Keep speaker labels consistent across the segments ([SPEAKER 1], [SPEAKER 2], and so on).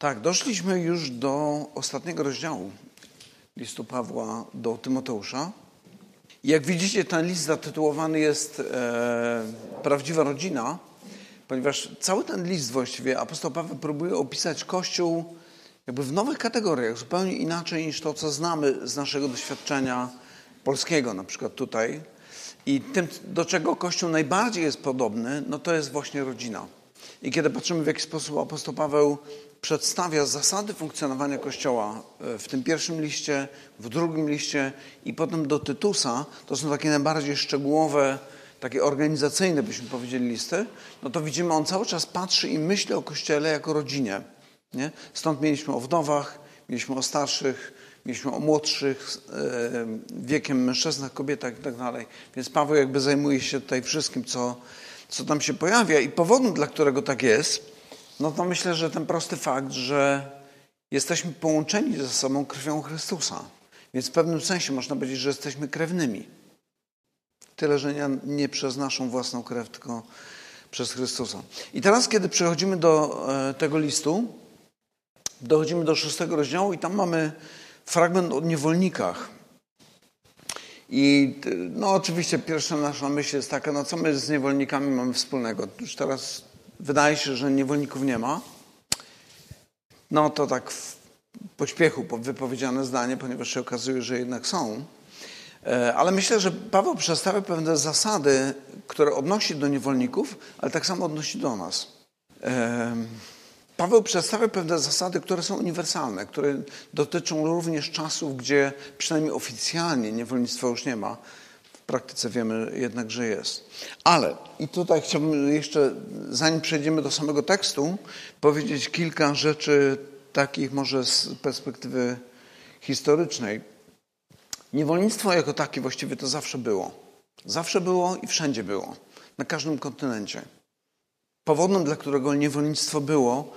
[SPEAKER 1] Tak, doszliśmy już do ostatniego rozdziału listu Pawła do Tymoteusza. Jak widzicie, ten list zatytułowany jest e, Prawdziwa rodzina, ponieważ cały ten list właściwie apostoł Paweł próbuje opisać Kościół jakby w nowych kategoriach, zupełnie inaczej niż to, co znamy z naszego doświadczenia polskiego, na przykład tutaj. I tym, do czego Kościół najbardziej jest podobny, no to jest właśnie rodzina. I kiedy patrzymy, w jaki sposób apostoł Paweł przedstawia zasady funkcjonowania Kościoła e, w tym pierwszym liście, w drugim liście i potem do Tytusa, to są takie najbardziej szczegółowe, takie organizacyjne, byśmy powiedzieli, listy, no to widzimy, on cały czas patrzy i myśli o Kościele jako rodzinie. Nie? Stąd mieliśmy o wdowach, mieliśmy o starszych, mieliśmy o młodszych e, wiekiem mężczyznach, kobietach i tak dalej. Więc Paweł jakby zajmuje się tutaj wszystkim, co, co tam się pojawia i powodem, dla którego tak jest, no to myślę, że ten prosty fakt, że jesteśmy połączeni ze sobą krwią Chrystusa. Więc w pewnym sensie można powiedzieć, że jesteśmy krewnymi. Tyle, że nie, nie przez naszą własną krew, tylko przez Chrystusa. I teraz, kiedy przechodzimy do e, tego listu, dochodzimy do szóstego rozdziału i tam mamy fragment o niewolnikach. I no oczywiście pierwsza nasza myśl jest taka, no co my z niewolnikami mamy wspólnego? Już teraz wydaje się, że niewolników nie ma. No to tak w pośpiechu wypowiedziane zdanie, ponieważ się okazuje, że jednak są. E, ale myślę, że Paweł przedstawia pewne zasady, które odnosi do niewolników, ale tak samo odnosi do nas. E, Paweł przedstawia pewne zasady, które są uniwersalne, które dotyczą również czasów, gdzie przynajmniej oficjalnie niewolnictwa już nie ma. Praktyce wiemy jednak, że jest. Ale, i tutaj chciałbym jeszcze, zanim przejdziemy do samego tekstu, powiedzieć kilka rzeczy takich może z perspektywy historycznej. Niewolnictwo jako takie właściwie to zawsze było. Zawsze było i wszędzie było. Na każdym kontynencie. Powodem, dla którego niewolnictwo było,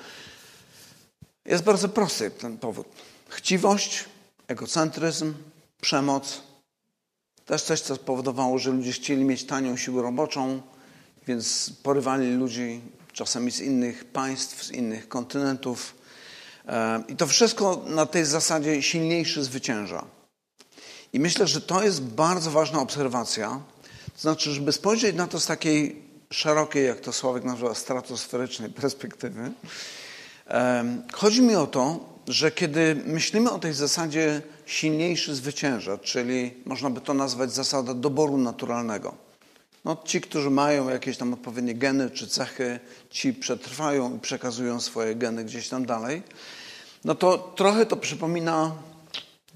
[SPEAKER 1] jest bardzo prosty ten powód. Chciwość, egocentryzm, przemoc. Jest coś, co spowodowało, że ludzie chcieli mieć tanią siłę roboczą, więc porywali ludzi czasami z innych państw, z innych kontynentów. E, I to wszystko na tej zasadzie silniejszy zwycięża. I myślę, że to jest bardzo ważna obserwacja. To znaczy, żeby spojrzeć na to z takiej szerokiej, jak to Sławek nazywa, stratosferycznej perspektywy, chodzi mi o to, że kiedy myślimy o tej zasadzie silniejszy zwycięża, czyli można by to nazwać zasada doboru naturalnego. No, ci, którzy mają jakieś tam odpowiednie geny czy cechy, ci przetrwają i przekazują swoje geny gdzieś tam dalej. No to trochę to przypomina,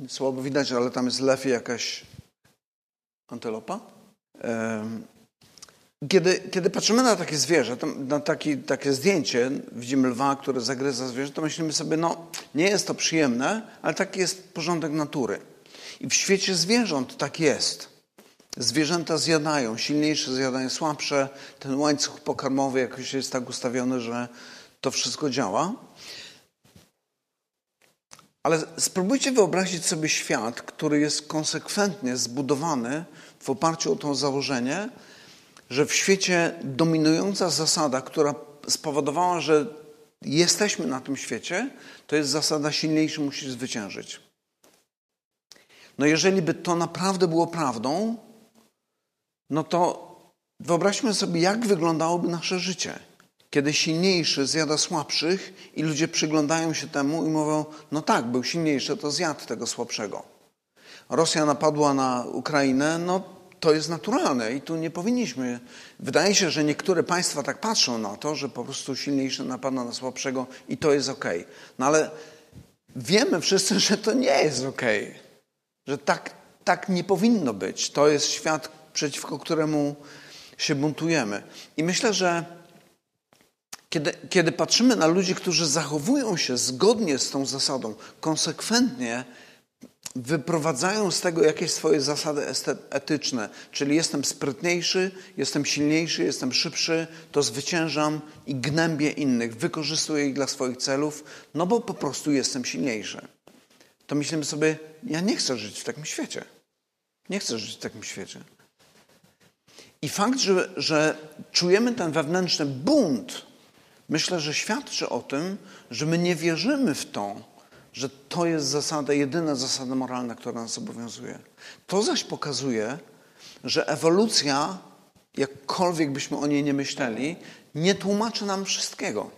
[SPEAKER 1] słabo widać, ale tam jest lew i jakaś antylopa. Kiedy, kiedy patrzymy na takie zwierzę, na taki, takie zdjęcie, widzimy lwa, które zagryza zwierzę, to myślimy sobie, no nie jest to przyjemne, ale taki jest porządek natury. I w świecie zwierząt tak jest. Zwierzęta zjadają, silniejsze zjadają słabsze. Ten łańcuch pokarmowy jakoś jest tak ustawiony, że to wszystko działa. Ale spróbujcie wyobrazić sobie świat, który jest konsekwentnie zbudowany w oparciu o to założenie, że w świecie dominująca zasada, która spowodowała, że jesteśmy na tym świecie, to jest zasada silniejszy musi zwyciężyć. No jeżeli by to naprawdę było prawdą, no to wyobraźmy sobie, jak wyglądałoby nasze życie. Kiedy silniejszy zjada słabszych i ludzie przyglądają się temu i mówią, no tak, był silniejszy, to zjadł tego słabszego. Rosja napadła na Ukrainę, no to jest naturalne i tu nie powinniśmy. Wydaje się, że niektóre państwa tak patrzą na to, że po prostu silniejszy napada na słabszego i to jest ok. No ale wiemy wszyscy, że to nie jest ok. Że tak, tak nie powinno być. To jest świat, przeciwko któremu się buntujemy. I myślę, że kiedy, kiedy patrzymy na ludzi, którzy zachowują się zgodnie z tą zasadą, konsekwentnie, wyprowadzają z tego jakieś swoje zasady etyczne, czyli jestem sprytniejszy, jestem silniejszy, jestem szybszy, to zwyciężam i gnębię innych, wykorzystuję ich dla swoich celów, no bo po prostu jestem silniejszy. To myślimy sobie, ja nie chcę żyć w takim świecie. Nie chcę żyć w takim świecie. I fakt, że, że czujemy ten wewnętrzny bunt Myślę, że świadczy o tym, że my nie wierzymy w to, że to jest zasada, jedyna zasada moralna, która nas obowiązuje. To zaś pokazuje, że ewolucja, jakkolwiek byśmy o niej nie myśleli, nie tłumaczy nam wszystkiego.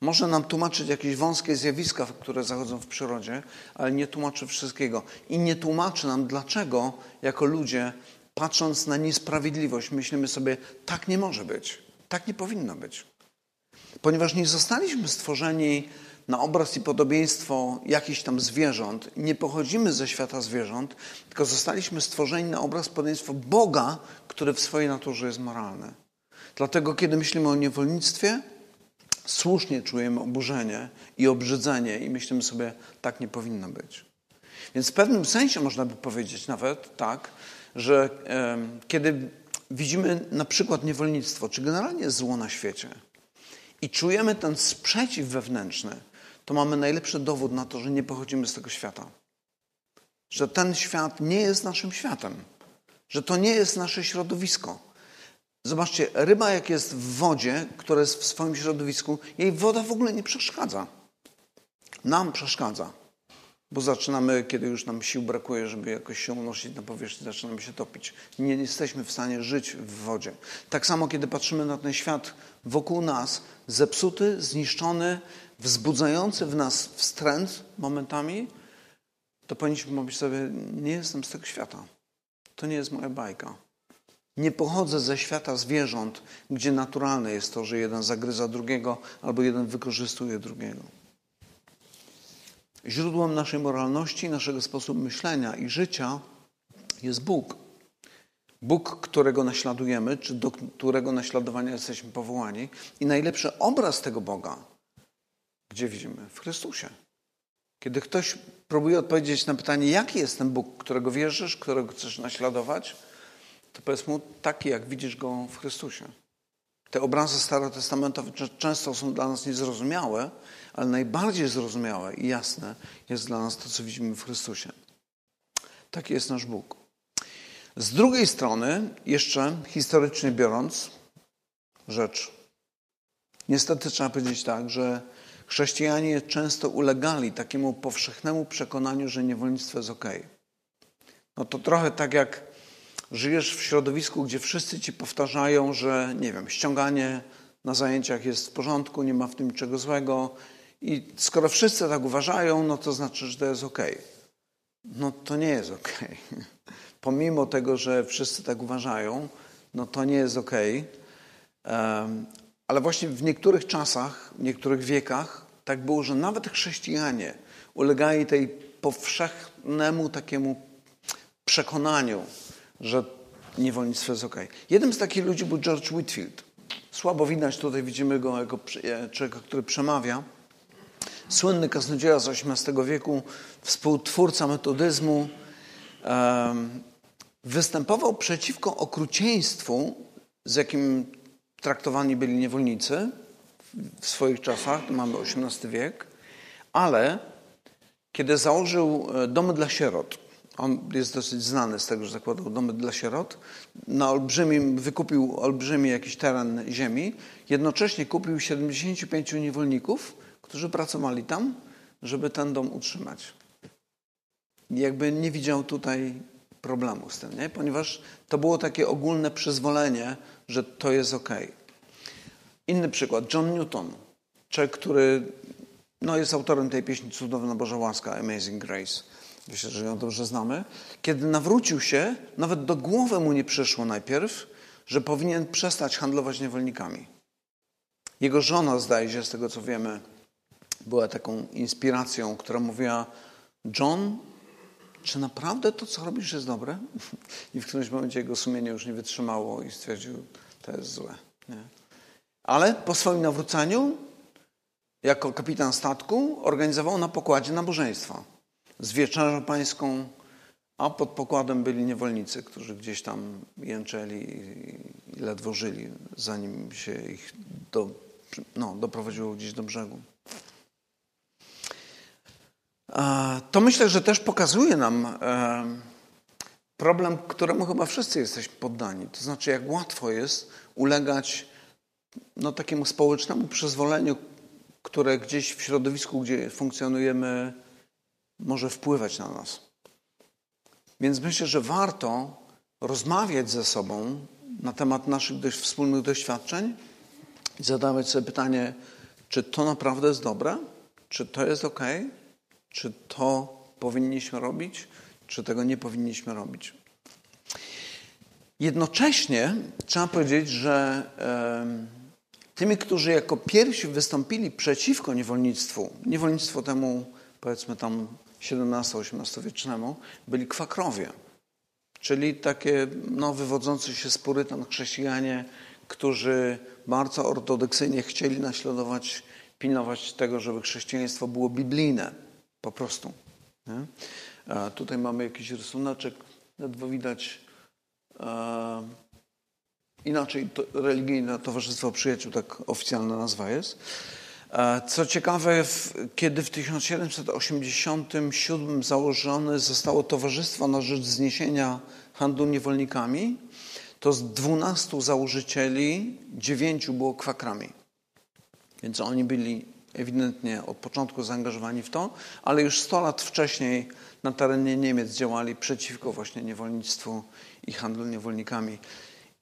[SPEAKER 1] Może nam tłumaczyć jakieś wąskie zjawiska, które zachodzą w przyrodzie, ale nie tłumaczy wszystkiego. I nie tłumaczy nam, dlaczego jako ludzie, patrząc na niesprawiedliwość, myślimy sobie, tak nie może być, tak nie powinno być. Ponieważ nie zostaliśmy stworzeni na obraz i podobieństwo jakichś tam zwierząt, nie pochodzimy ze świata zwierząt, tylko zostaliśmy stworzeni na obraz i podobieństwo Boga, który w swojej naturze jest moralny. Dlatego, kiedy myślimy o niewolnictwie, słusznie czujemy oburzenie i obrzydzenie i myślimy sobie, tak nie powinno być. Więc w pewnym sensie można by powiedzieć nawet tak, że e, kiedy widzimy na przykład niewolnictwo, czy generalnie zło na świecie i czujemy ten sprzeciw wewnętrzny, to mamy najlepszy dowód na to, że nie pochodzimy z tego świata. Że ten świat nie jest naszym światem, że to nie jest nasze środowisko Zobaczcie, ryba jak jest w wodzie, która jest w swoim środowisku, jej woda w ogóle nie przeszkadza. Nam przeszkadza. Bo zaczynamy, kiedy już nam sił brakuje, żeby jakoś się unosić na powierzchnię, zaczynamy się topić. Nie jesteśmy w stanie żyć w wodzie. Tak samo, kiedy patrzymy na ten świat wokół nas, zepsuty, zniszczony, wzbudzający w nas wstręt momentami, to powinniśmy mówić sobie, nie jestem z tego świata. To nie jest moja bajka. Nie pochodzę ze świata zwierząt, gdzie naturalne jest to, że jeden zagryza drugiego albo jeden wykorzystuje drugiego. Źródłem naszej moralności, naszego sposobu myślenia i życia jest Bóg. Bóg, którego naśladujemy, czy do którego naśladowania jesteśmy powołani. I najlepszy obraz tego Boga, gdzie widzimy? W Chrystusie. Kiedy ktoś próbuje odpowiedzieć na pytanie, jaki jest ten Bóg, którego wierzysz, którego chcesz naśladować, to powiedz mu taki, jak widzisz go w Chrystusie. Te obrazy starotestamentowe często są dla nas niezrozumiałe, ale najbardziej zrozumiałe i jasne jest dla nas to, co widzimy w Chrystusie. Taki jest nasz Bóg. Z drugiej strony, jeszcze historycznie biorąc, rzecz. Niestety trzeba powiedzieć tak, że chrześcijanie często ulegali takiemu powszechnemu przekonaniu, że niewolnictwo jest ok. No to trochę tak jak żyjesz w środowisku, gdzie wszyscy ci powtarzają, że nie wiem, ściąganie na zajęciach jest w porządku, nie ma w tym niczego złego. I skoro wszyscy tak uważają, no to znaczy, że to jest ok. No to nie jest ok. Pomimo tego, że wszyscy tak uważają, no to nie jest ok. Ale właśnie w niektórych czasach, w niektórych wiekach tak było, że nawet chrześcijanie ulegali tej powszechnemu takiemu przekonaniu, że niewolnictwo jest ok. Jednym z takich ludzi był George Whitfield. Słabo widać, tutaj widzimy go jako e, człowieka, który przemawia. Słynny kaznodzieja z XVIII wieku, współtwórca metodyzmu. Występował przeciwko okrucieństwu, z jakim traktowani byli niewolnicy w swoich czasach, mamy XVIII wiek, ale kiedy założył e, domy dla sierot, on jest dosyć znany z tego, że zakładał domy dla sierot. Na olbrzymim, wykupił olbrzymi jakiś teren ziemi. Jednocześnie kupił 75 niewolników, którzy pracowali tam, żeby ten dom utrzymać. Jakby nie widział tutaj problemu z tym, nie? ponieważ to było takie ogólne przyzwolenie, że to jest ok. Inny przykład, John Newton, człowiek, który no, jest autorem tej pieśni Cudowna Boża Łaska, Amazing Grace. Myślę, że ją dobrze znamy. Kiedy nawrócił się, nawet do głowy mu nie przyszło najpierw, że powinien przestać handlować niewolnikami. Jego żona, zdaje się, z tego co wiemy, była taką inspiracją, która mówiła: John, czy naprawdę to, co robisz, jest dobre? I w którymś momencie jego sumienie już nie wytrzymało i stwierdził, to jest złe. Nie? Ale po swoim nawróceniu, jako kapitan statku, organizował na pokładzie nabożeństwa z wieczerzą pańską, a pod pokładem byli niewolnicy, którzy gdzieś tam jęczeli i ledwo żyli, zanim się ich do, no, doprowadziło gdzieś do brzegu. To myślę, że też pokazuje nam problem, któremu chyba wszyscy jesteśmy poddani. To znaczy, jak łatwo jest ulegać no, takiemu społecznemu przyzwoleniu, które gdzieś w środowisku, gdzie funkcjonujemy, może wpływać na nas. Więc myślę, że warto rozmawiać ze sobą na temat naszych dość wspólnych doświadczeń i zadawać sobie pytanie, czy to naprawdę jest dobre, czy to jest ok, czy to powinniśmy robić, czy tego nie powinniśmy robić. Jednocześnie trzeba powiedzieć, że tymi, którzy jako pierwsi wystąpili przeciwko niewolnictwu, niewolnictwo temu powiedzmy tam XVII-XVIII wiecznemu, byli kwakrowie. Czyli takie no, wywodzące się z purytan chrześcijanie, którzy bardzo ortodoksyjnie chcieli naśladować, pilnować tego, żeby chrześcijaństwo było biblijne. Po prostu. Tutaj mamy jakiś rysunaczek, ledwo widać. Inaczej to, religijne Towarzystwo Przyjaciół, tak oficjalna nazwa jest. Co ciekawe, kiedy w 1787 założone zostało Towarzystwo na rzecz zniesienia handlu niewolnikami, to z 12 założycieli 9 było kwakrami. Więc oni byli ewidentnie od początku zaangażowani w to, ale już 100 lat wcześniej na terenie Niemiec działali przeciwko właśnie niewolnictwu i handlu niewolnikami.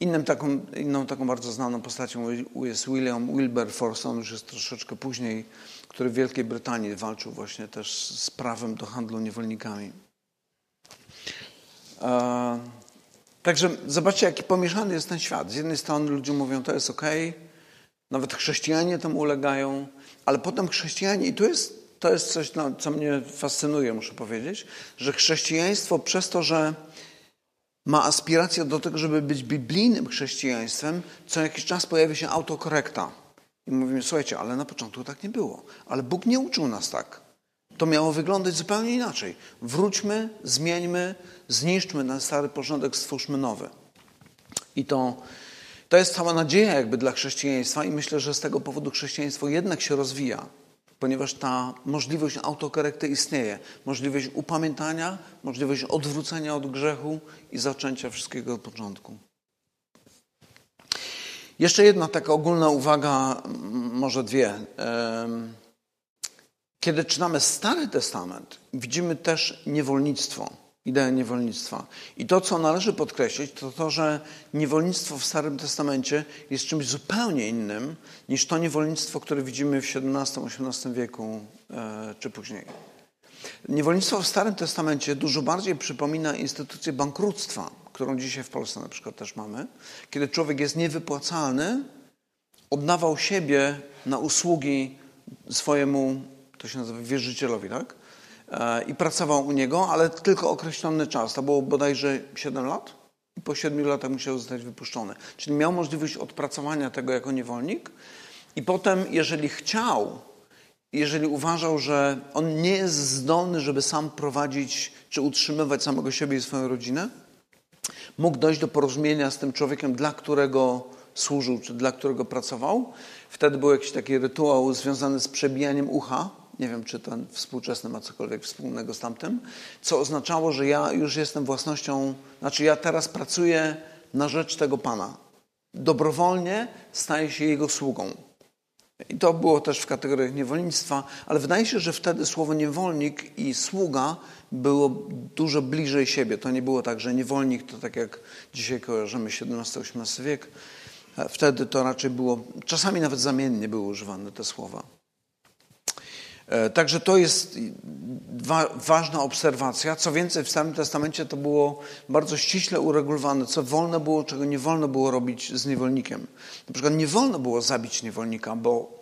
[SPEAKER 1] Innym taką, inną taką bardzo znaną postacią jest William Wilberforce, on już jest troszeczkę później, który w Wielkiej Brytanii walczył właśnie też z prawem do handlu niewolnikami. E, także zobaczcie, jaki pomieszany jest ten świat. Z jednej strony ludzie mówią, to jest ok, nawet chrześcijanie temu ulegają, ale potem chrześcijanie, i jest, to jest coś, no, co mnie fascynuje, muszę powiedzieć, że chrześcijaństwo przez to, że ma aspirację do tego, żeby być biblijnym chrześcijaństwem, co jakiś czas pojawia się autokorekta. I mówimy, słuchajcie, ale na początku tak nie było. Ale Bóg nie uczył nas tak. To miało wyglądać zupełnie inaczej. Wróćmy, zmieńmy, zniszczmy ten stary porządek, stwórzmy nowy. I to, to jest cała nadzieja jakby dla chrześcijaństwa i myślę, że z tego powodu chrześcijaństwo jednak się rozwija ponieważ ta możliwość autokorekty istnieje. Możliwość upamiętania, możliwość odwrócenia od grzechu i zaczęcia wszystkiego od początku. Jeszcze jedna taka ogólna uwaga, może dwie. Kiedy czytamy Stary Testament, widzimy też niewolnictwo ideę niewolnictwa. I to, co należy podkreślić, to to, że niewolnictwo w Starym Testamencie jest czymś zupełnie innym niż to niewolnictwo, które widzimy w XVII-XVIII wieku e, czy później. Niewolnictwo w Starym Testamencie dużo bardziej przypomina instytucję bankructwa, którą dzisiaj w Polsce na przykład też mamy, kiedy człowiek jest niewypłacalny, oddawał siebie na usługi swojemu, to się nazywa wierzycielowi, tak? E, i pracował u niego, ale tylko określony czas. To było bodajże 7 lat i po 7 latach musiał zostać wypuszczony. Czyli miał możliwość odpracowania tego jako niewolnik i potem, jeżeli chciał, jeżeli uważał, że on nie jest zdolny, żeby sam prowadzić czy utrzymywać samego siebie i swoją rodzinę, mógł dojść do porozumienia z tym człowiekiem, dla którego służył, czy dla którego pracował. Wtedy był jakiś taki rytuał związany z przebijaniem ucha nie wiem, czy ten współczesny ma cokolwiek wspólnego z tamtym. Co oznaczało, że ja już jestem własnością, znaczy ja teraz pracuję na rzecz tego Pana. Dobrowolnie staję się Jego sługą. I to było też w kategoriach niewolnictwa, ale wydaje się, że wtedy słowo niewolnik i sługa było dużo bliżej siebie. To nie było tak, że niewolnik to tak jak dzisiaj kojarzymy XVII-XVIII wiek. Wtedy to raczej było, czasami nawet zamiennie były używane te słowa. E, także to jest wa ważna obserwacja. Co więcej, w Starym Testamencie to było bardzo ściśle uregulowane, co wolno było, czego nie wolno było robić z niewolnikiem. Na przykład nie wolno było zabić niewolnika, bo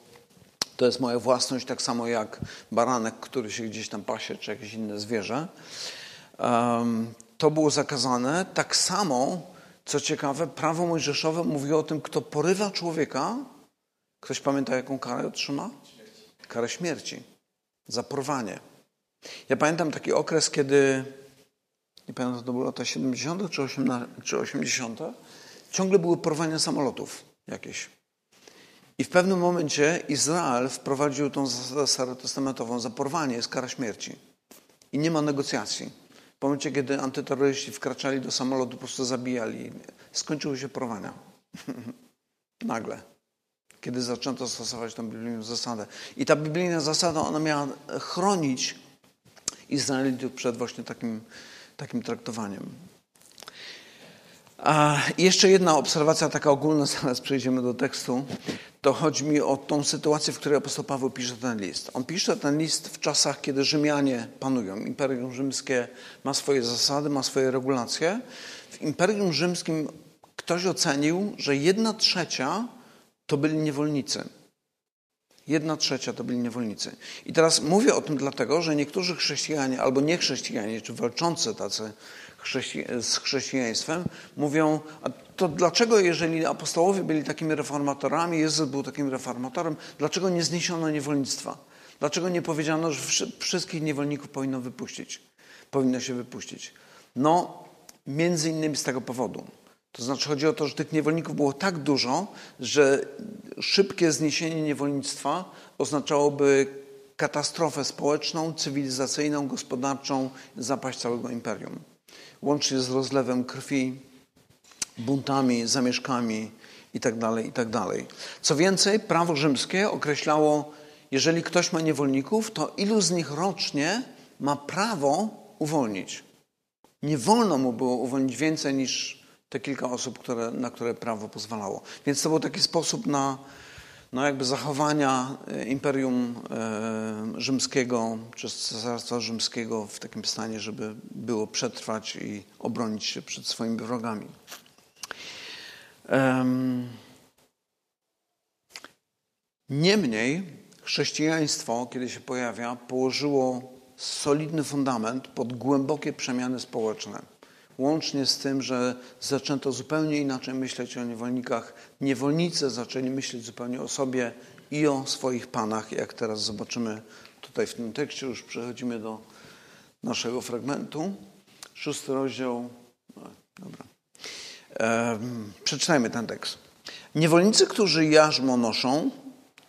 [SPEAKER 1] to jest moja własność, tak samo jak baranek, który się gdzieś tam pasie, czy jakieś inne zwierzę. Um, to było zakazane. Tak samo, co ciekawe, prawo mojżeszowe mówi o tym, kto porywa człowieka. Ktoś pamięta, jaką karę otrzyma? Karę śmierci za porwanie. Ja pamiętam taki okres, kiedy, nie pamiętam, to były lata 70. czy 80, czy 80. ciągle były porwania samolotów jakieś. I w pewnym momencie Izrael wprowadził tą zasadę starotestamentową, za porwanie jest kara śmierci. I nie ma negocjacji. W momencie, kiedy antyterroryści wkraczali do samolotu, po prostu zabijali. Skończyły się porwania. Nagle. Kiedy zaczęto stosować tę biblijną zasadę. I ta biblijna zasada, ona miała chronić Izraelitów przed właśnie takim, takim traktowaniem. A jeszcze jedna obserwacja taka ogólna, zaraz przejdziemy do tekstu. To chodzi mi o tą sytuację, w której apostoł Paweł pisze ten list. On pisze ten list w czasach, kiedy Rzymianie panują. Imperium Rzymskie ma swoje zasady, ma swoje regulacje. W Imperium Rzymskim ktoś ocenił, że jedna trzecia to byli niewolnicy. Jedna trzecia to byli niewolnicy. I teraz mówię o tym dlatego, że niektórzy chrześcijanie albo niechrześcijanie, czy walczący tacy chrześci z chrześcijaństwem, mówią, a to dlaczego, jeżeli apostołowie byli takimi reformatorami, Jezus był takim reformatorem, dlaczego nie zniesiono niewolnictwa? Dlaczego nie powiedziano, że wszystkich niewolników powinno wypuścić? Powinno się wypuścić. No, między innymi z tego powodu. To znaczy chodzi o to, że tych niewolników było tak dużo, że szybkie zniesienie niewolnictwa oznaczałoby katastrofę społeczną, cywilizacyjną, gospodarczą, zapaść całego imperium. Łącznie z rozlewem krwi, buntami, zamieszkami itd., tak itd. Tak Co więcej, prawo rzymskie określało, jeżeli ktoś ma niewolników, to ilu z nich rocznie ma prawo uwolnić. Nie wolno mu było uwolnić więcej niż te kilka osób, które, na które prawo pozwalało. Więc to był taki sposób na no jakby zachowania e, Imperium e, Rzymskiego czy Cesarstwa Rzymskiego w takim stanie, żeby było przetrwać i obronić się przed swoimi wrogami. Niemniej chrześcijaństwo, kiedy się pojawia, położyło solidny fundament pod głębokie przemiany społeczne łącznie z tym, że zaczęto zupełnie inaczej myśleć o niewolnikach. Niewolnicy zaczęli myśleć zupełnie o sobie i o swoich panach, jak teraz zobaczymy tutaj w tym tekście. Już przechodzimy do naszego fragmentu. Szósty rozdział. No, dobra. przeczytajmy ten tekst. Niewolnicy, którzy jarzmo noszą,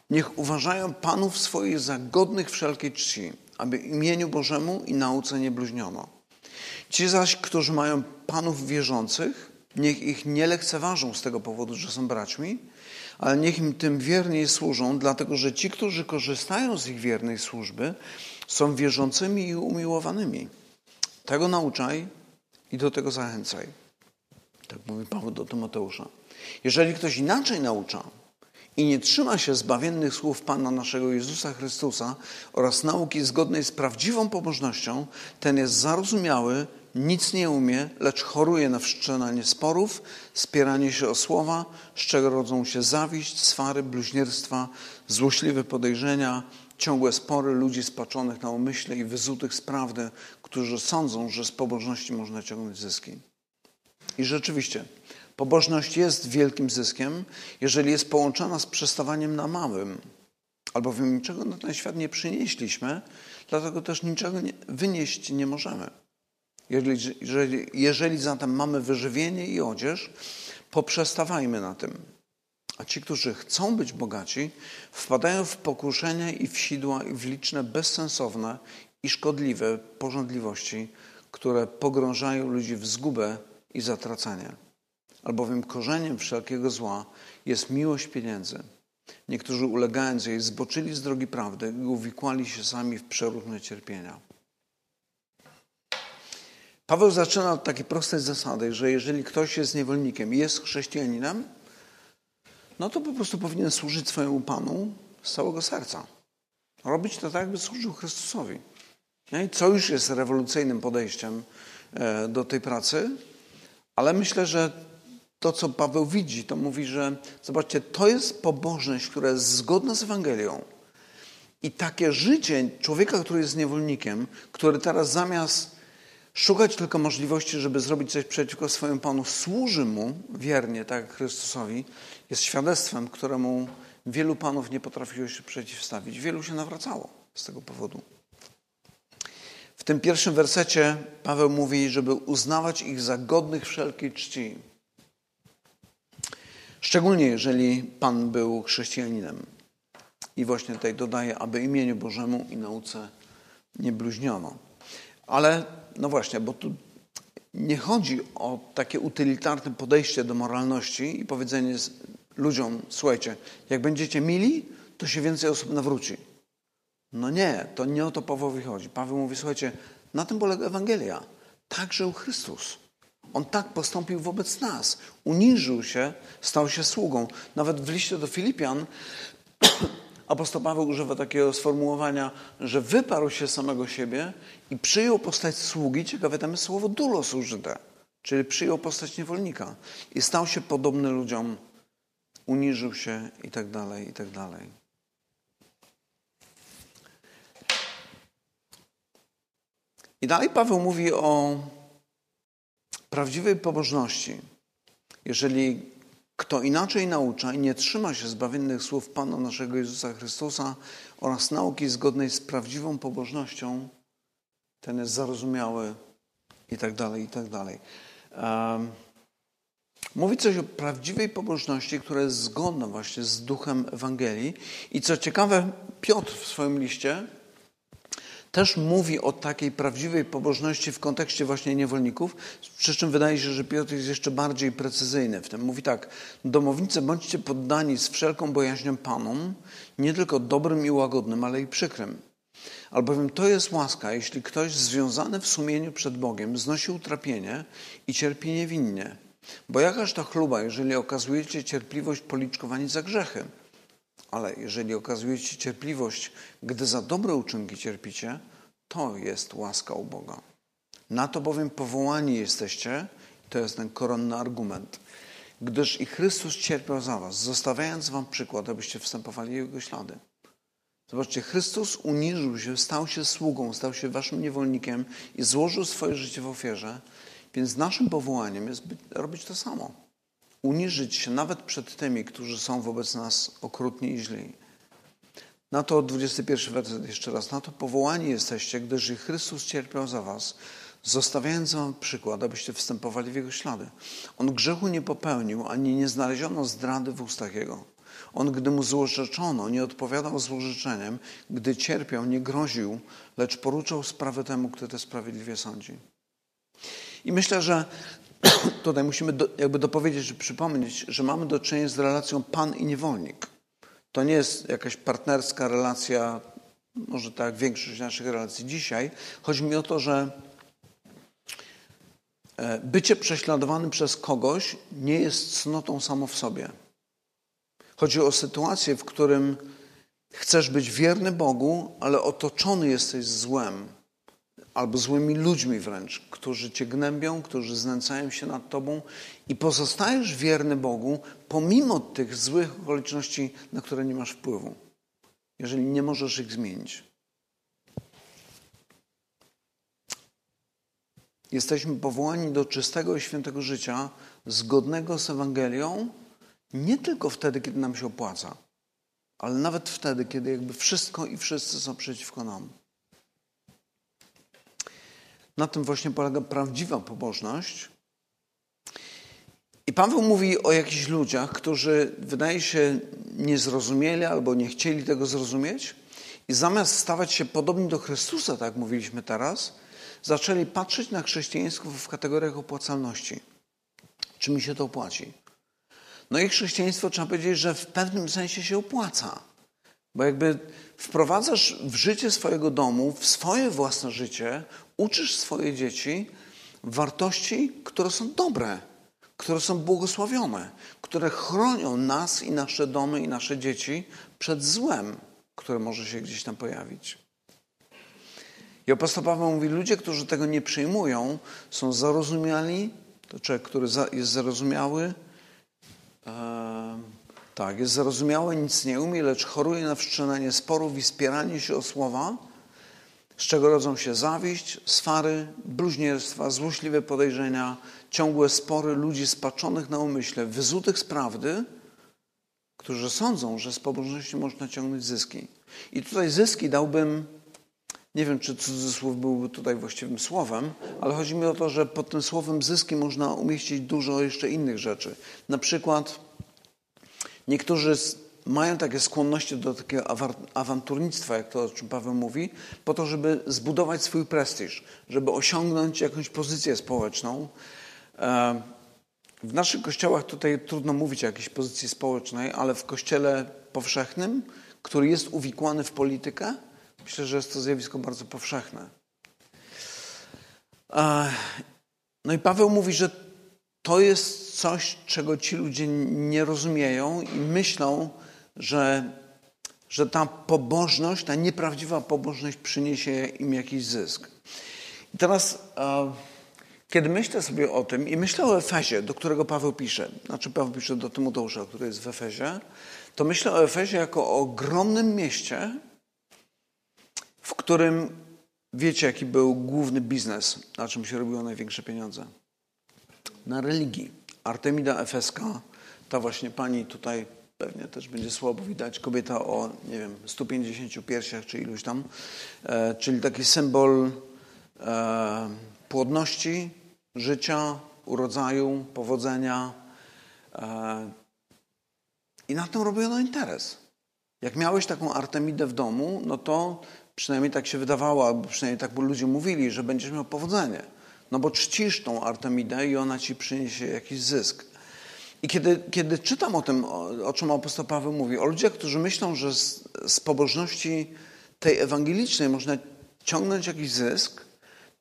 [SPEAKER 1] niech uważają panów swoich za godnych wszelkiej czci, aby imieniu Bożemu i nauce nie bluźniono. Ci zaś, którzy mają panów wierzących, niech ich nie lekceważą z tego powodu, że są braćmi, ale niech im tym wierniej służą, dlatego że ci, którzy korzystają z ich wiernej służby, są wierzącymi i umiłowanymi. Tego nauczaj i do tego zachęcaj. Tak mówi Paweł do Tymoteusza. Jeżeli ktoś inaczej naucza i nie trzyma się zbawiennych słów Pana naszego Jezusa Chrystusa oraz nauki zgodnej z prawdziwą pobożnością, ten jest zarozumiały, nic nie umie, lecz choruje na wszczynanie sporów, spieranie się o słowa, z czego rodzą się zawiść, swary, bluźnierstwa, złośliwe podejrzenia, ciągłe spory ludzi spaczonych na umyśle i wyzutych z prawdy, którzy sądzą, że z pobożności można ciągnąć zyski. I rzeczywiście, pobożność jest wielkim zyskiem, jeżeli jest połączona z przestawaniem na małym. Albowiem niczego na ten świat nie przynieśliśmy, dlatego też niczego nie, wynieść nie możemy. Jeżeli, jeżeli, jeżeli zatem mamy wyżywienie i odzież, poprzestawajmy na tym. A ci, którzy chcą być bogaci, wpadają w pokuszenie i w sidła i w liczne bezsensowne i szkodliwe porządliwości, które pogrążają ludzi w zgubę i zatracenie. Albowiem korzeniem wszelkiego zła jest miłość pieniędzy. Niektórzy ulegając jej zboczyli z drogi prawdy i uwikłali się sami w przeróżne cierpienia. Paweł zaczyna od takiej prostej zasady, że jeżeli ktoś jest niewolnikiem i jest chrześcijaninem, no to po prostu powinien służyć swojemu Panu z całego serca. Robić to tak, jakby służył Chrystusowi. I co już jest rewolucyjnym podejściem e, do tej pracy, ale myślę, że to, co Paweł widzi, to mówi, że zobaczcie, to jest pobożność, która jest zgodna z Ewangelią. I takie życie człowieka, który jest niewolnikiem, który teraz zamiast szukać tylko możliwości, żeby zrobić coś przeciwko swojemu Panu, służy Mu wiernie, tak jak Chrystusowi, jest świadectwem, któremu wielu Panów nie potrafiło się przeciwstawić. Wielu się nawracało z tego powodu. W tym pierwszym wersecie Paweł mówi, żeby uznawać ich za godnych wszelkiej czci. Szczególnie jeżeli Pan był chrześcijaninem. I właśnie tutaj dodaje, aby imieniu Bożemu i nauce nie bluźniono. Ale no właśnie, bo tu nie chodzi o takie utylitarne podejście do moralności i powiedzenie, ludziom, słuchajcie, jak będziecie mili, to się więcej osób nawróci. No nie, to nie o to Pawłowi chodzi. Paweł mówi, słuchajcie, na tym polega Ewangelia. Tak żył Chrystus. On tak postąpił wobec nas. Uniżył się, stał się sługą. Nawet w liście do Filipian apostoł Paweł używa takiego sformułowania, że wyparł się samego siebie i przyjął postać sługi. Ciekawe tam jest słowo dulos użyte. Czyli przyjął postać niewolnika i stał się podobny ludziom, uniżył się i tak dalej, i tak dalej. I dalej Paweł mówi o prawdziwej pobożności. Jeżeli kto inaczej naucza i nie trzyma się zbawiennych słów Pana naszego Jezusa Chrystusa oraz nauki zgodnej z prawdziwą pobożnością, ten jest zarozumiały i tak dalej, i tak dalej. Mówi coś o prawdziwej pobożności, która jest zgodna właśnie z duchem Ewangelii. I co ciekawe, Piotr w swoim liście też mówi o takiej prawdziwej pobożności w kontekście właśnie niewolników, przy czym wydaje się, że Piotr jest jeszcze bardziej precyzyjny w tym. Mówi tak, domownicy bądźcie poddani z wszelką bojaźnią Panom, nie tylko dobrym i łagodnym, ale i przykrym. Albowiem to jest łaska, jeśli ktoś związany w sumieniu przed Bogiem znosi utrapienie i cierpi niewinnie. Bo jakaż to chluba, jeżeli okazujecie cierpliwość policzkowani za grzechy? Ale jeżeli okazujecie cierpliwość, gdy za dobre uczynki cierpicie, to jest łaska u Boga. Na to bowiem powołani jesteście, to jest ten koronny argument, gdyż i Chrystus cierpiał za was, zostawiając wam przykład, abyście wstępowali Jego ślady. Zobaczcie, Chrystus uniżył się, stał się sługą, stał się waszym niewolnikiem i złożył swoje życie w ofierze, więc naszym powołaniem jest robić to samo uniżyć się nawet przed tymi, którzy są wobec nas okrutni i źli. Na to 21 werset jeszcze raz. Na to powołani jesteście, gdyż i Chrystus cierpiał za was, zostawiając wam przykład, abyście wstępowali w Jego ślady. On grzechu nie popełnił, ani nie znaleziono zdrady w ustach Jego. On, gdy mu złorzeczono, nie odpowiadał złorzeczeniem, gdy cierpiał, nie groził, lecz poruczał sprawę temu, kto te sprawiedliwie sądzi. I myślę, że tutaj musimy do, jakby dopowiedzieć, przypomnieć, że mamy do czynienia z relacją pan i niewolnik. To nie jest jakaś partnerska relacja, może tak większość naszych relacji dzisiaj. Chodzi mi o to, że e, bycie prześladowanym przez kogoś nie jest cnotą samo w sobie. Chodzi o sytuację, w którym chcesz być wierny Bogu, ale otoczony jesteś złem albo złymi ludźmi wręcz, którzy cię gnębią, którzy znęcają się nad tobą i pozostajesz wierny Bogu pomimo tych złych okoliczności, na które nie masz wpływu, jeżeli nie możesz ich zmienić. Jesteśmy powołani do czystego i świętego życia, zgodnego z Ewangelią, nie tylko wtedy, kiedy nam się opłaca, ale nawet wtedy, kiedy jakby wszystko i wszyscy są przeciwko nam. Na tym właśnie polega prawdziwa pobożność. I Paweł mówi o jakichś ludziach, którzy wydaje się nie zrozumieli albo nie chcieli tego zrozumieć i zamiast stawać się podobni do Chrystusa, tak mówiliśmy teraz, zaczęli patrzeć na chrześcijaństwo w kategoriach opłacalności. Czy mi się to opłaci? No i chrześcijaństwo trzeba powiedzieć, że w pewnym sensie się opłaca. Bo jakby wprowadzasz w życie swojego domu, w swoje własne życie, uczysz swoje dzieci wartości, które są dobre, które są błogosławione, które chronią nas i nasze domy i nasze dzieci przed złem, które może się gdzieś tam pojawić. I apostoł Paweł mówi, ludzie, którzy tego nie przyjmują, są zarozumiali, to człowiek, który jest zarozumiały, tak, jest zarozumiały, nic nie umie, lecz choruje na wszczynanie sporów i spieranie się o słowa, z czego rodzą się zawiść, swary, bluźnierstwa, złośliwe podejrzenia, ciągłe spory ludzi spaczonych na umyśle, wyzutych z prawdy, którzy sądzą, że z pobożności można ciągnąć zyski. I tutaj zyski dałbym, nie wiem, czy cudzysłów byłby tutaj właściwym słowem, ale chodzi mi o to, że pod tym słowem zyski można umieścić dużo jeszcze innych rzeczy. Na przykład niektórzy mają takie skłonności do takiego awanturnictwa, jak to o czym Paweł mówi, po to, żeby zbudować swój prestiż, żeby osiągnąć jakąś pozycję społeczną. E, w naszych kościołach tutaj trudno mówić o jakiejś pozycji społecznej, ale w kościele powszechnym, który jest uwikłany w politykę, myślę, że jest to zjawisko bardzo powszechne. No i Paweł mówi, że to jest coś, czego ci ludzie nie rozumieją i myślą, że, że ta pobożność, ta nieprawdziwa pobożność przyniesie im jakiś zysk. I teraz, kiedy myślę sobie o tym i myślę o Efezie, do którego Paweł pisze, znaczy Paweł pisze do Tymoteusza, który jest w Efezie, to myślę o Efezie jako o ogromnym mieście, w którym wiecie, jaki był główny biznes, na czym się robiło największe pieniądze? Na religii. Artemida Efeska, ta właśnie pani tutaj pewnie też będzie słabo widać, kobieta o, nie wiem, 150 piersiach czy iluś tam, e, czyli taki symbol e, płodności, życia, urodzaju, powodzenia. E, I na tym robiono interes. Jak miałeś taką Artemidę w domu, no to przynajmniej tak się wydawało, albo przynajmniej tak ludzie mówili, że będziesz miał powodzenie. No bo czcisz tą Artemidę i ona ci przyniesie jakiś zysk. I kiedy, kiedy czytam o tym, o, o czym apostoł Paweł mówi, o ludziach, którzy myślą, że z, z pobożności tej ewangelicznej można ciągnąć jakiś zysk,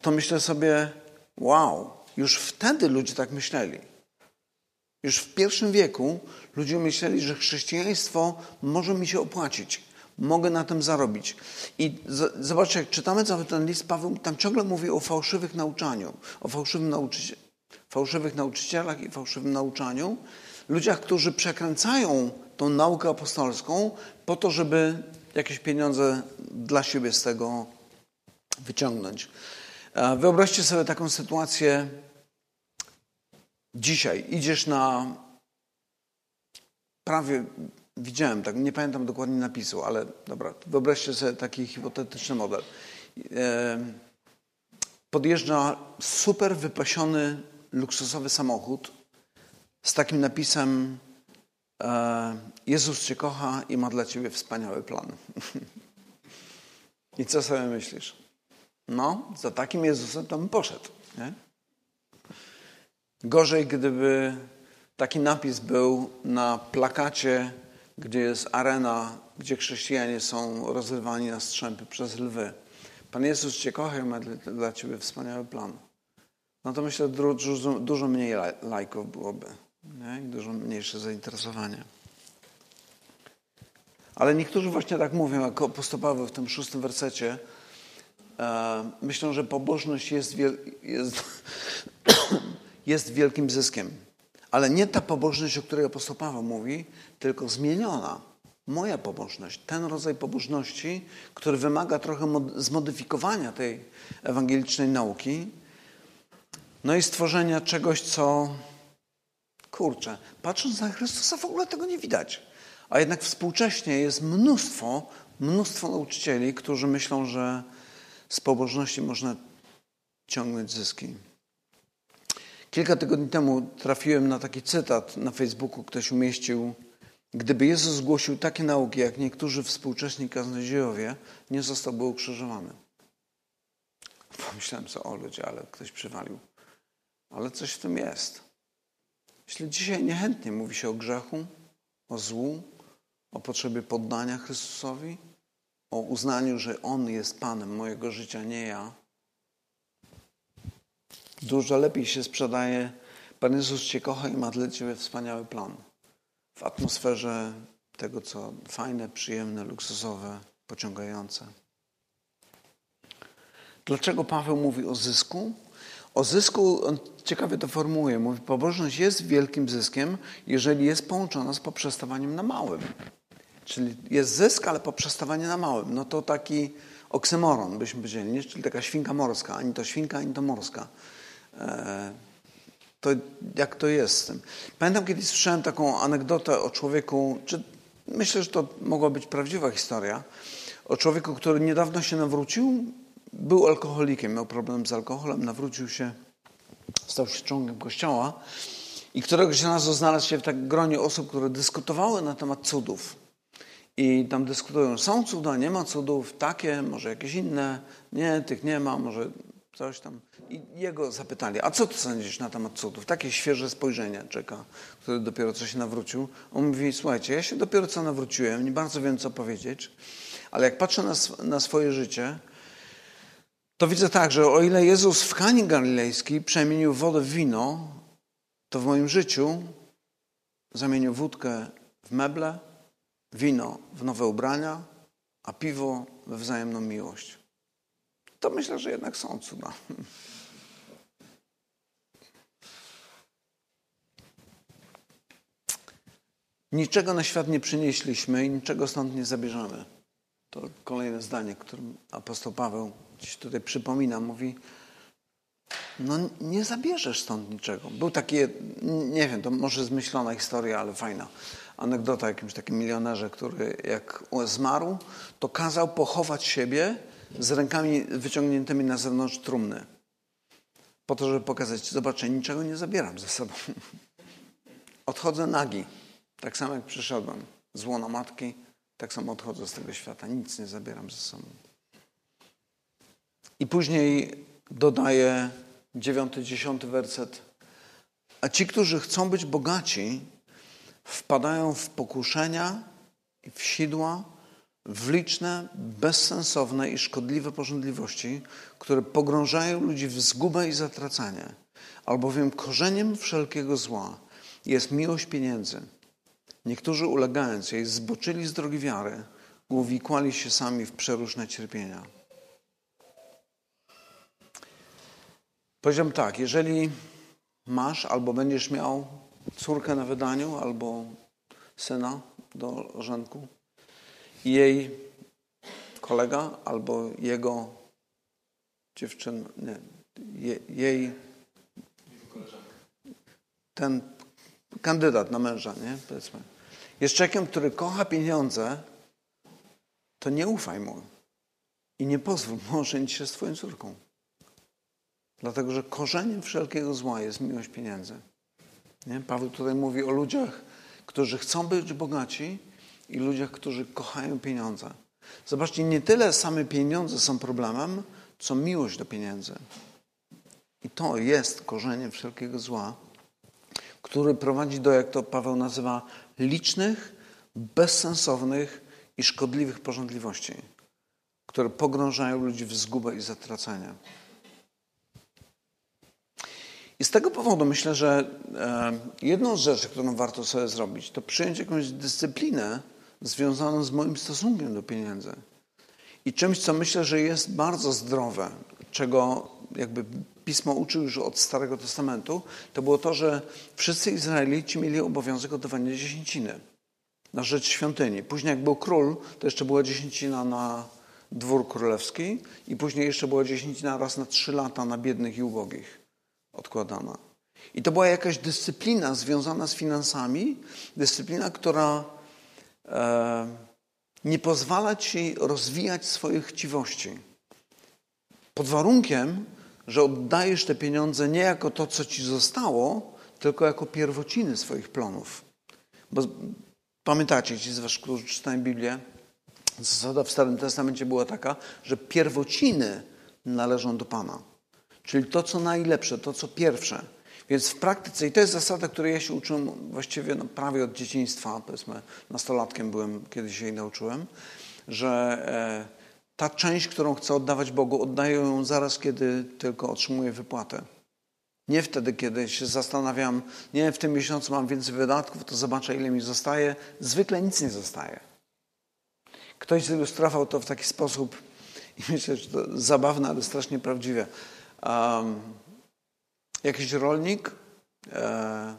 [SPEAKER 1] to myślę sobie, wow, już wtedy ludzie tak myśleli. Już w pierwszym wieku ludzie myśleli, że chrześcijaństwo może mi się opłacić, mogę na tym zarobić. I zobaczcie, jak czytamy cały ten list, Paweł tam ciągle mówi o fałszywych nauczaniu, o fałszywym nauczycie, fałszywych nauczycielach i fałszywym nauczaniu, ludziach, którzy przekręcają tą naukę apostolską po to, żeby jakieś pieniądze dla siebie z tego wyciągnąć. Wyobraźcie sobie taką sytuację dzisiaj. Idziesz na prawie, widziałem tak, nie pamiętam dokładnie napisu, ale dobra, wyobraźcie sobie taki hipotetyczny model. Podjeżdża super wypasiony, luksusowy samochód z takim napisem e, Jezus Cię kocha i ma dla Ciebie wspaniały plan. I co sobie myślisz? No, za takim Jezusem bym poszedł. Nie? Gorzej, gdyby taki napis był na plakacie, gdzie jest arena, gdzie chrześcijanie są rozrywani na strzępy przez lwy. Pan Jezus Cię kocha i ma dla Ciebie wspaniały plan. No to myślę, dużo, dużo mniej lajków byłoby nie? dużo mniejsze zainteresowanie. Ale niektórzy właśnie tak mówią, jak apostoł Paweł w tym szóstym wersecie, e, myślą, że pobożność jest, jest, jest wielkim zyskiem. Ale nie ta pobożność, o której apostoł Paweł mówi, tylko zmieniona. Moja pobożność, ten rodzaj pobożności, który wymaga trochę zmodyfikowania tej ewangelicznej nauki, no i stworzenia czegoś, co kurczę, patrząc na Chrystusa w ogóle tego nie widać. A jednak współcześnie jest mnóstwo, mnóstwo nauczycieli, którzy myślą, że z pobożności można ciągnąć zyski. Kilka tygodni temu trafiłem na taki cytat na Facebooku, ktoś umieścił. Gdyby Jezus zgłosił takie nauki, jak niektórzy współcześni kaznodziejowie, nie zostałby ukrzyżowany. Pomyślałem sobie, o ludzie, ale ktoś przywalił. Ale coś w tym jest. Jeśli dzisiaj niechętnie mówi się o grzechu, o złu, o potrzebie poddania Chrystusowi, o uznaniu, że On jest Panem mojego życia, nie ja, Dużo lepiej się sprzedaje Pan Jezus Cię kocha i ma dla Ciebie wspaniały plan. W atmosferze tego, co fajne, przyjemne, luksusowe, pociągające. Dlaczego Paweł mówi o zysku? O zysku, on ciekawie to formułuje. Mówi, pobożność jest wielkim zyskiem, jeżeli jest połączona z poprzestawaniem na małym. Czyli jest zysk, ale poprzestawanie na małym. No to taki oksymoron, byśmy powiedzieli, nie? czyli taka świnka morska. Ani to świnka, ani to morska. E, to jak to jest z tym. Pamiętam kiedyś słyszałem taką anegdotę o człowieku, czy myślę, że to mogła być prawdziwa historia, o człowieku, który niedawno się nawrócił, był alkoholikiem, miał problem z alkoholem, nawrócił się, stał się członkiem kościoła i któregoś razu znalazł się w tak gronie osób, które dyskutowały na temat cudów. I tam dyskutują, są cuda, nie ma cudów, takie, może jakieś inne, nie, tych nie ma, może coś tam. I jego zapytali, a co ty sądzisz na temat cudów? Takie świeże spojrzenie czeka, który dopiero co się nawrócił. On mówi, słuchajcie, ja się dopiero co nawróciłem, nie bardzo wiem, co powiedzieć, ale jak patrzę na, na swoje życie, to widzę tak, że o ile Jezus w Kanie Galilejskiej przemienił wodę w wino, to w moim życiu zamienił wódkę w meble, wino w nowe ubrania, a piwo we wzajemną miłość. To myślę, że jednak są cuda. Niczego na świat nie przynieśliśmy i niczego stąd nie zabierzemy. To kolejne zdanie, którym apostoł Paweł dziś tutaj przypomina. Mówi, no nie zabierzesz stąd niczego. Był taki, nie wiem, to może zmyślona historia, ale fajna anegdota o jakimś takim milionerze, który jak zmarł, to kazał pochować siebie z rękami wyciągniętymi na zewnątrz trumny. Po to, żeby pokazać, zobaczę, niczego nie zabieram ze sobą. Odchodzę nagi, tak samo jak przyszedłem. Z łona matki, tak samo odchodzę z tego świata. Nic nie zabieram ze sobą. I później dodaje dziewiąty, dziesiąty werset. A ci, którzy chcą być bogaci, wpadają w pokuszenia i w sidła, w liczne, bezsensowne i szkodliwe porządliwości, które pogrążają ludzi w zgubę i zatracanie. Albowiem korzeniem wszelkiego zła jest miłość pieniędzy. Niektórzy ulegając jej zboczyli z drogi wiary, uwikłali się sami w przeróżne cierpienia. Powiedziałem tak, jeżeli masz albo będziesz miał córkę na wydaniu albo syna do i jej kolega albo jego dziewczyn, nie, je, jej ten kandydat na męża, nie, powiedzmy, jest człowiekiem, który kocha pieniądze, to nie ufaj mu i nie pozwól mu ożenić się z twoją córką. Dlatego, że korzeniem wszelkiego zła jest miłość pieniędzy. Nie? Paweł tutaj mówi o ludziach, którzy chcą być bogaci i ludziach, którzy kochają pieniądze. Zobaczcie, nie tyle same pieniądze są problemem, co miłość do pieniędzy. I to jest korzeniem wszelkiego zła, który prowadzi do, jak to Paweł nazywa, licznych, bezsensownych i szkodliwych porządliwości, które pogrążają ludzi w zgubę i zatracenie. I z tego powodu myślę, że e, jedną z rzeczy, którą warto sobie zrobić, to przyjąć jakąś dyscyplinę związaną z moim stosunkiem do pieniędzy. I czymś, co myślę, że jest bardzo zdrowe, czego jakby Pismo uczył już od Starego Testamentu, to było to, że wszyscy Izraelici mieli obowiązek oddawania dziesięciny na rzecz świątyni. Później jak był król, to jeszcze była dziesięcina na dwór królewski i później jeszcze była dziesięcina raz na trzy lata na biednych i ubogich odkładana. I to była jakaś dyscyplina związana z finansami, dyscyplina, która nie pozwala ci rozwijać swoich chciwości. Pod warunkiem, że oddajesz te pieniądze nie jako to, co ci zostało, tylko jako pierwociny swoich plonów. Bo pamiętacie, ci z was, którzy czytają Biblię, zasada w Starym Testamencie była taka, że pierwociny należą do Pana. Czyli to, co najlepsze, to, co pierwsze. Więc w praktyce, i to jest zasada, której ja się uczyłem właściwie no, prawie od dzieciństwa, powiedzmy, nastolatkiem byłem, kiedy się jej nauczyłem, że e, ta część, którą chcę oddawać Bogu, oddaję ją zaraz, kiedy tylko otrzymuję wypłatę. Nie wtedy, kiedy się zastanawiam, nie, w tym miesiącu mam więcej wydatków, to zobaczę, ile mi zostaje. Zwykle nic nie zostaje. Ktoś zilustrował to w taki sposób, i myślę, że to zabawne, ale strasznie prawdziwe. Um, jakiś rolnik e,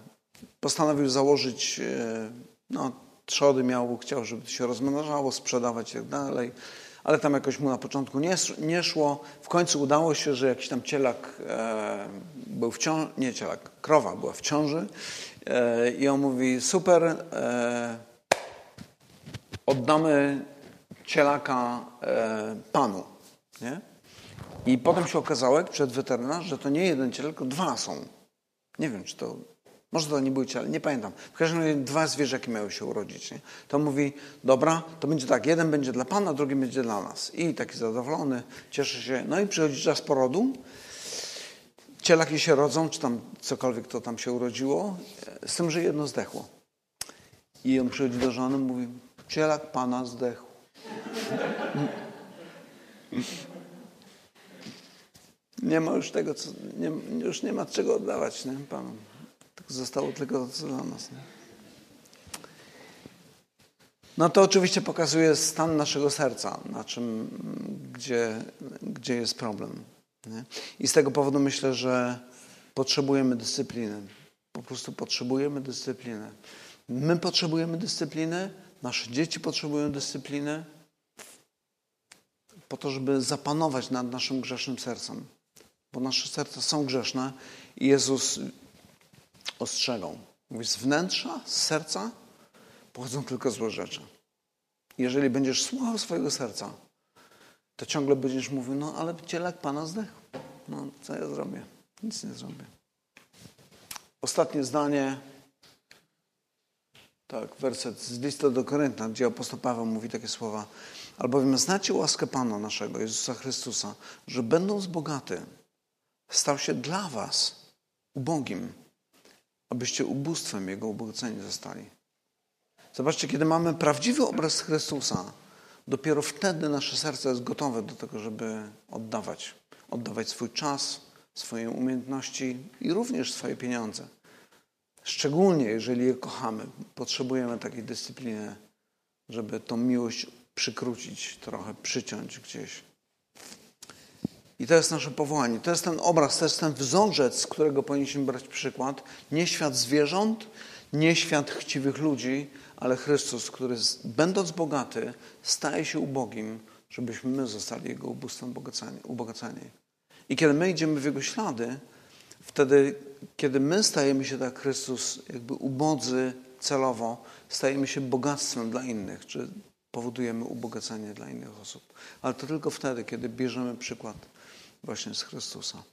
[SPEAKER 1] postanowił założyć, e, no, trzody miał, chciał, żeby się rozmnażało, sprzedawać i tak dalej, ale tam jakoś mu na początku nie, nie szło. W końcu udało się, że jakiś tam cielak e, był w ciąży, nie cielak, krowa była w ciąży i on mówi, super, oddamy cielaka panu, nie? I potem się okazało, jak przed weterynarz, że to nie jeden ciel, tylko dwa są. Nie wiem, czy to Może to nie były ciele, nie pamiętam. W każdym razie dwa zwierzaki miały się urodzić. Nie? To mówi, dobra, to będzie tak, jeden będzie dla Pana, drugi będzie dla nas. I taki zadowolony, cieszy się. No i przychodzi czas porodu. Cielaki się rodzą, czy tam cokolwiek to tam się urodziło, z tym, że jedno zdechło. I on przychodzi do żony, mówi, cielak Pana zdechł. Nie ma już tego, co, nie, już nie ma czego oddawać nie, Panu. Zostało tylko to, co dla nas. Nie? No to oczywiście pokazuje stan naszego serca, na czym, gdzie, gdzie jest problem. Nie? I z tego powodu myślę, że potrzebujemy dyscypliny. Po prostu potrzebujemy dyscypliny. My potrzebujemy dyscypliny, nasze dzieci potrzebują dyscypliny po to, żeby zapanować nad naszym grzesznym sercem. Bo nasze serca są grzeszne i Jezus ostrzegał. Mówi, z wnętrza, z serca pochodzą tylko złe rzeczy. Jeżeli będziesz słuchał swojego serca, to ciągle będziesz mówił, no ale cielak Pana zdechł. No co ja zrobię? Nic nie zrobię. Ostatnie zdanie, tak, werset z listu do Korynta, gdzie apostoł Paweł mówi takie słowa. Albowiem znacie łaskę Pana naszego, Jezusa Chrystusa, że będąc bogaty, stał się dla was ubogim, abyście ubóstwem Jego ubogaceni zostali. Zobaczcie, kiedy mamy prawdziwy obraz Chrystusa, dopiero wtedy nasze serce jest gotowe do tego, żeby oddawać. Oddawać swój czas, swoje umiejętności i również swoje pieniądze. Szczególnie jeżeli je kochamy, potrzebujemy takiej dyscypliny, żeby tą miłość przykrócić trochę, przyciąć gdzieś. I to jest nasze powołanie. To jest ten obraz, to jest ten wzorzec, z którego powinniśmy brać przykład. Nie świat zwierząt, nie świat chciwych ludzi, ale Chrystus, który będąc bogaty, staje się ubogim, żebyśmy my zostali Jego ubóstwem ubogaceni. I kiedy my idziemy w Jego ślady, wtedy, kiedy my stajemy się tak Chrystus, jakby ubodzy celowo, stajemy się bogactwem dla innych, czy powodujemy ubogacenie dla innych osób. Ale to tylko wtedy, kiedy bierzemy przykład właśnie z Chrystusa.